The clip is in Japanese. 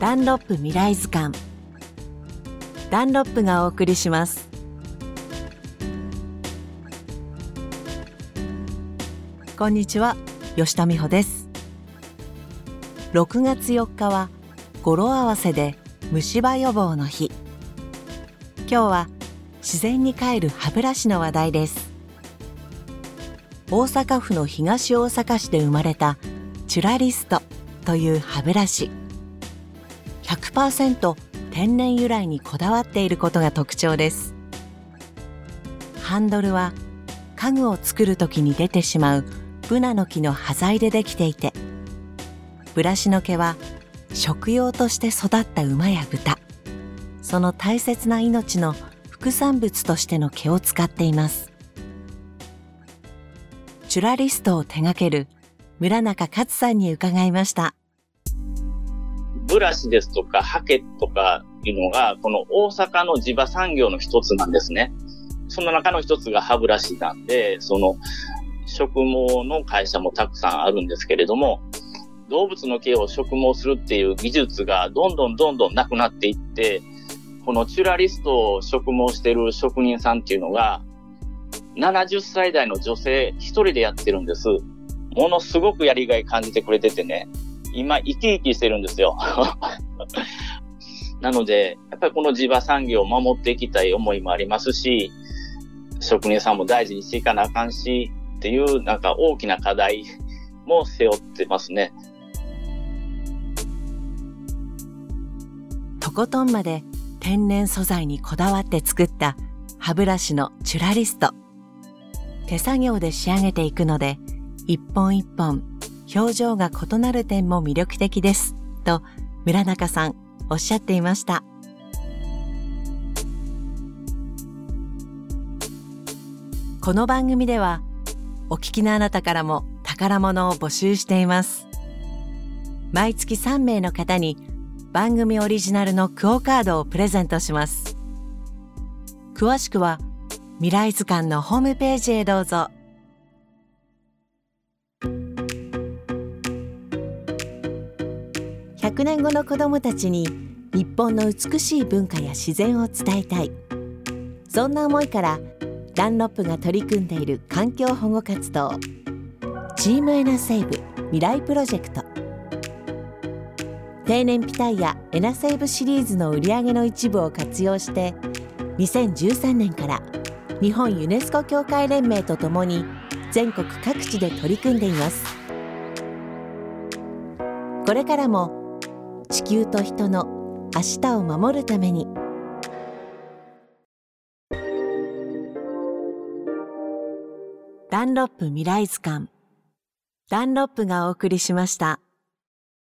ダンロップ未来図鑑。ダンロップがお送りします。こんにちは吉田美穂です。6月4日は語呂合わせで虫歯予防の日。今日は自然に帰る歯ブラシの話題です。大阪府の東大阪市で生まれたチュラリストという歯ブラシ。100%天然由来にこだわっていることが特徴です。ハンドルは家具を作る時に出てしまうブナの木の端材でできていてブラシの毛は食用として育った馬や豚。その大切な命の副産物としての毛を使っています。チュラリストを手掛ける村中勝さんに伺いました。ブラシですとかハケとかいうのが、この大阪の地場産業の一つなんですね。その中の一つが歯ブラシなんで、その植毛の会社もたくさんあるんですけれども、動物の毛を植毛するっていう技術がどんどんどんどんなくなっていって、このチュラリストを植毛してる職人さんっていうのが、70歳代の女性一人でやってるんです。ものすごくやりがい感じてくれててね、今生き生きしてるんですよ。なので、やっぱりこの地場産業を守っていきたい思いもありますし、職人さんも大事にしていかなあかんし、っていうなんか大きな課題も背負ってますね。とことんまで天然素材にこだわって作った歯ブラシのチュラリスト。手作業で仕上げていくので、一本一本表情が異なる点も魅力的です。と村中さんおっしゃっていました。この番組ではお聞きのあなたからも宝物を募集しています。毎月3名の方に番組オリジナルのクオカードをプレゼントします。詳しくは未来図鑑のホームページへどうぞ。100年後の子どもたちに日本の美しい文化や自然を伝えたい。そんな思いからダンロップが取り組んでいる環境保護活動チームエナセーブ未来プロジェクト。低燃費タイヤエナセーブシリーズの売り上げの一部を活用して2013年から日本ユネスコ協会連盟とともに全国各地で取り組んでいます。これからも地球と人の明日を守るためにダンロップ未来図鑑ダンロップがお送りしました。